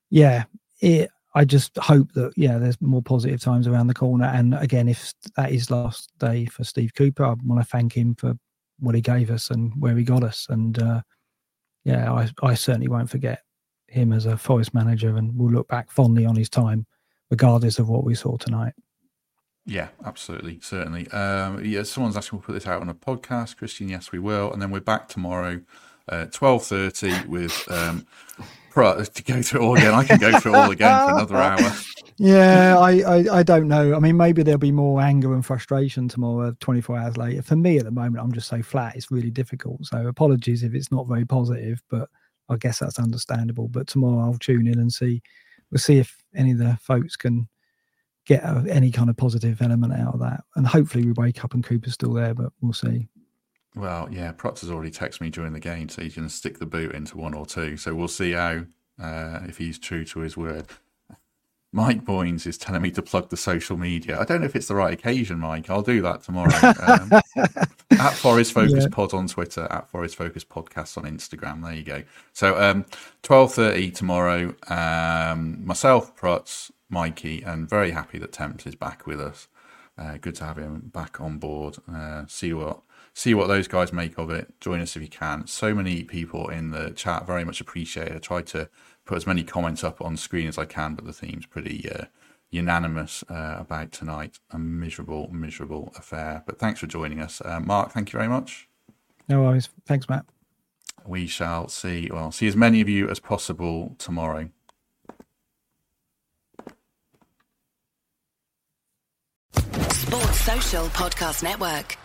yeah, it. I just hope that yeah, there's more positive times around the corner. And again, if that is last day for Steve Cooper, I want to thank him for what he gave us and where he got us. And uh, yeah, I, I certainly won't forget him as a Forest manager, and we'll look back fondly on his time, regardless of what we saw tonight. Yeah, absolutely, certainly. Um, yeah, someone's asking we'll put this out on a podcast, Christian. Yes, we will, and then we're back tomorrow, uh, twelve thirty, with um, to go through all again. I can go through all again for another hour. *laughs* Yeah, I, I, I don't know. I mean, maybe there'll be more anger and frustration tomorrow, 24 hours later. For me, at the moment, I'm just so flat. It's really difficult. So apologies if it's not very positive, but I guess that's understandable. But tomorrow I'll tune in and see. We'll see if any of the folks can get a, any kind of positive element out of that. And hopefully we wake up and Cooper's still there, but we'll see. Well, yeah, Protz has already texted me during the game, so he's going to stick the boot into one or two. So we'll see how uh, if he's true to his word. Mike Boynes is telling me to plug the social media. I don't know if it's the right occasion, Mike. I'll do that tomorrow. *laughs* Um, at Forest Focus yeah. Pod on Twitter, at Forest Focus Podcast on Instagram. There you go. So um, twelve thirty tomorrow. Um, myself, Protz, Mikey, and very happy that Temps is back with us. Uh, good to have him back on board. Uh, see what see what those guys make of it. Join us if you can. So many people in the chat, very much appreciate it. I tried to put as many comments up on screen as I can, but the theme's pretty uh, unanimous uh, about tonight. A miserable, miserable affair. But thanks for joining us. Uh, Mark, thank you very much. No worries. Thanks, Matt. We shall see, well, see as many of you as possible tomorrow. Sports Social Podcast Network.